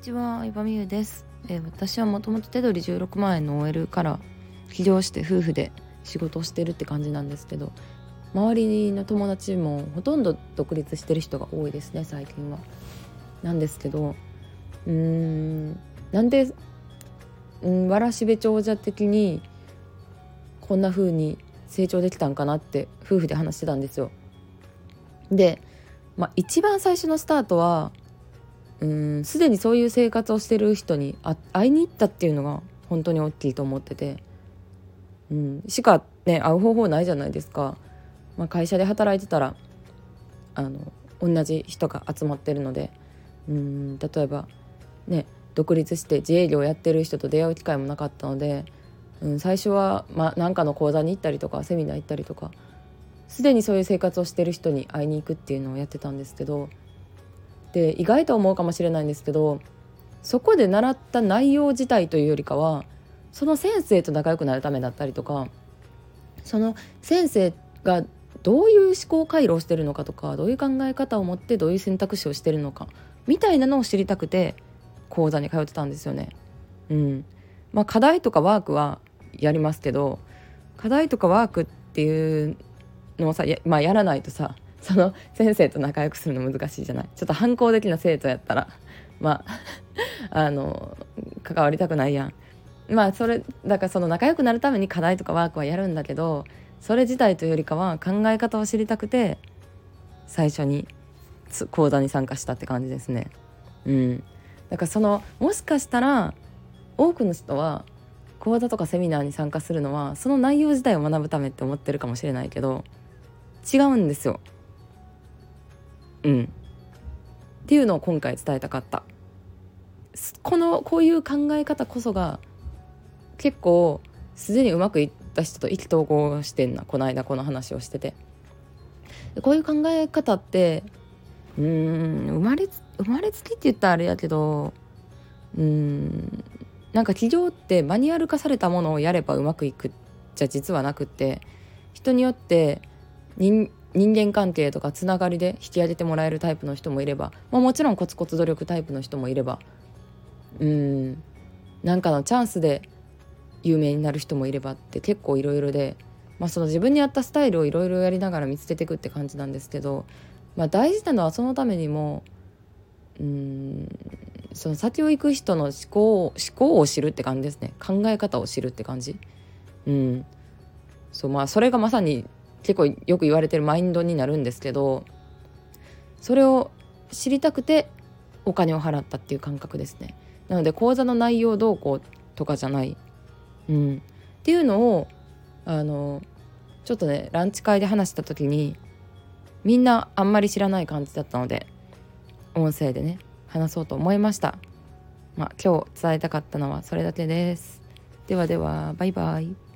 にちは、相葉美優です、えー私はもともと手取り16万円の OL から起業して夫婦で仕事をしてるって感じなんですけど周りの友達もほとんど独立してる人が多いですね最近は。なんですけどうーんなんで、うん、わらしべ長者的にこんな風に成長できたんかなって夫婦で話してたんですよ。で、まあ、一番最初のスタートはうんすでにそういう生活をしてる人に会いに行ったっていうのが本当に大きいと思ってて、うん、しかね会う方法ないじゃないですか、まあ、会社で働いてたらあの同じ人が集まってるので。うん例えばね独立して自営業やってる人と出会う機会もなかったので、うん、最初はまあ、かの講座に行ったりとかセミナー行ったりとか。すでにそういう生活をしてる人に会いに行くっていうのをやってたんですけど。で意外と思うかもしれないんですけどそこで習った内容自体というよりかはその先生と仲良くなるためだったりとかその先生がどういう思考回路をしてるのかとかどういう考え方を持ってどういう選択肢をしてるのかみたいなのを知りたくて講座に通ってたんですよね。うんまあ、課題とかワークはやりますけど課題とかワークっていうのをさや,、まあ、やらないとさその先生と仲良くするの難しいじゃない？ちょっと反抗的な生徒やったらまあ あの関わりたくないやん。まあそれだからその仲良くなるために課題とかワークはやるんだけどそれ自体というよりかは考え方を知りたくて最初に講座に参加したって感じですね。うん、だからそのもしかしたら多くの人は講座とかセミナーに参加するのはその内容自体を学ぶためって思ってるかもしれないけど違うんですよ。うん、っていうのを今回伝えたかった。このこういう考え方こそが結構すでにうまくいった人と意気投合してんなこの間この話をしててこういう考え方ってうん生まれ生まれつきって言ったらあれやけどうんなんか企業ってマニュアル化されたものをやればうまくいくじゃ実はなくって人によって人人間関係とかつながりで引き上げてもらえるタイプの人もいれば、まあ、もちろんコツコツ努力タイプの人もいればうん。なんかのチャンスで有名になる人もいればって結構いろいろで、まあ、その自分に合ったスタイルをいろいろやりながら見つけていくって感じなんですけど、まあ、大事なのはそのためにもうんその先を行く人の思考を思考を知るって感じですね。考え方を知るって感じ。うん。そうまあそれがまさに結構よく言われてるマインドになるんですけどそれを知りたくてお金を払ったっていう感覚ですね。なので講座の内容どうこうとかじゃない、うん、っていうのをあのちょっとねランチ会で話した時にみんなあんまり知らない感じだったので音声でね話そうと思いました。まあ、今日伝えたかったのはそれだけです。ではではバイバイ。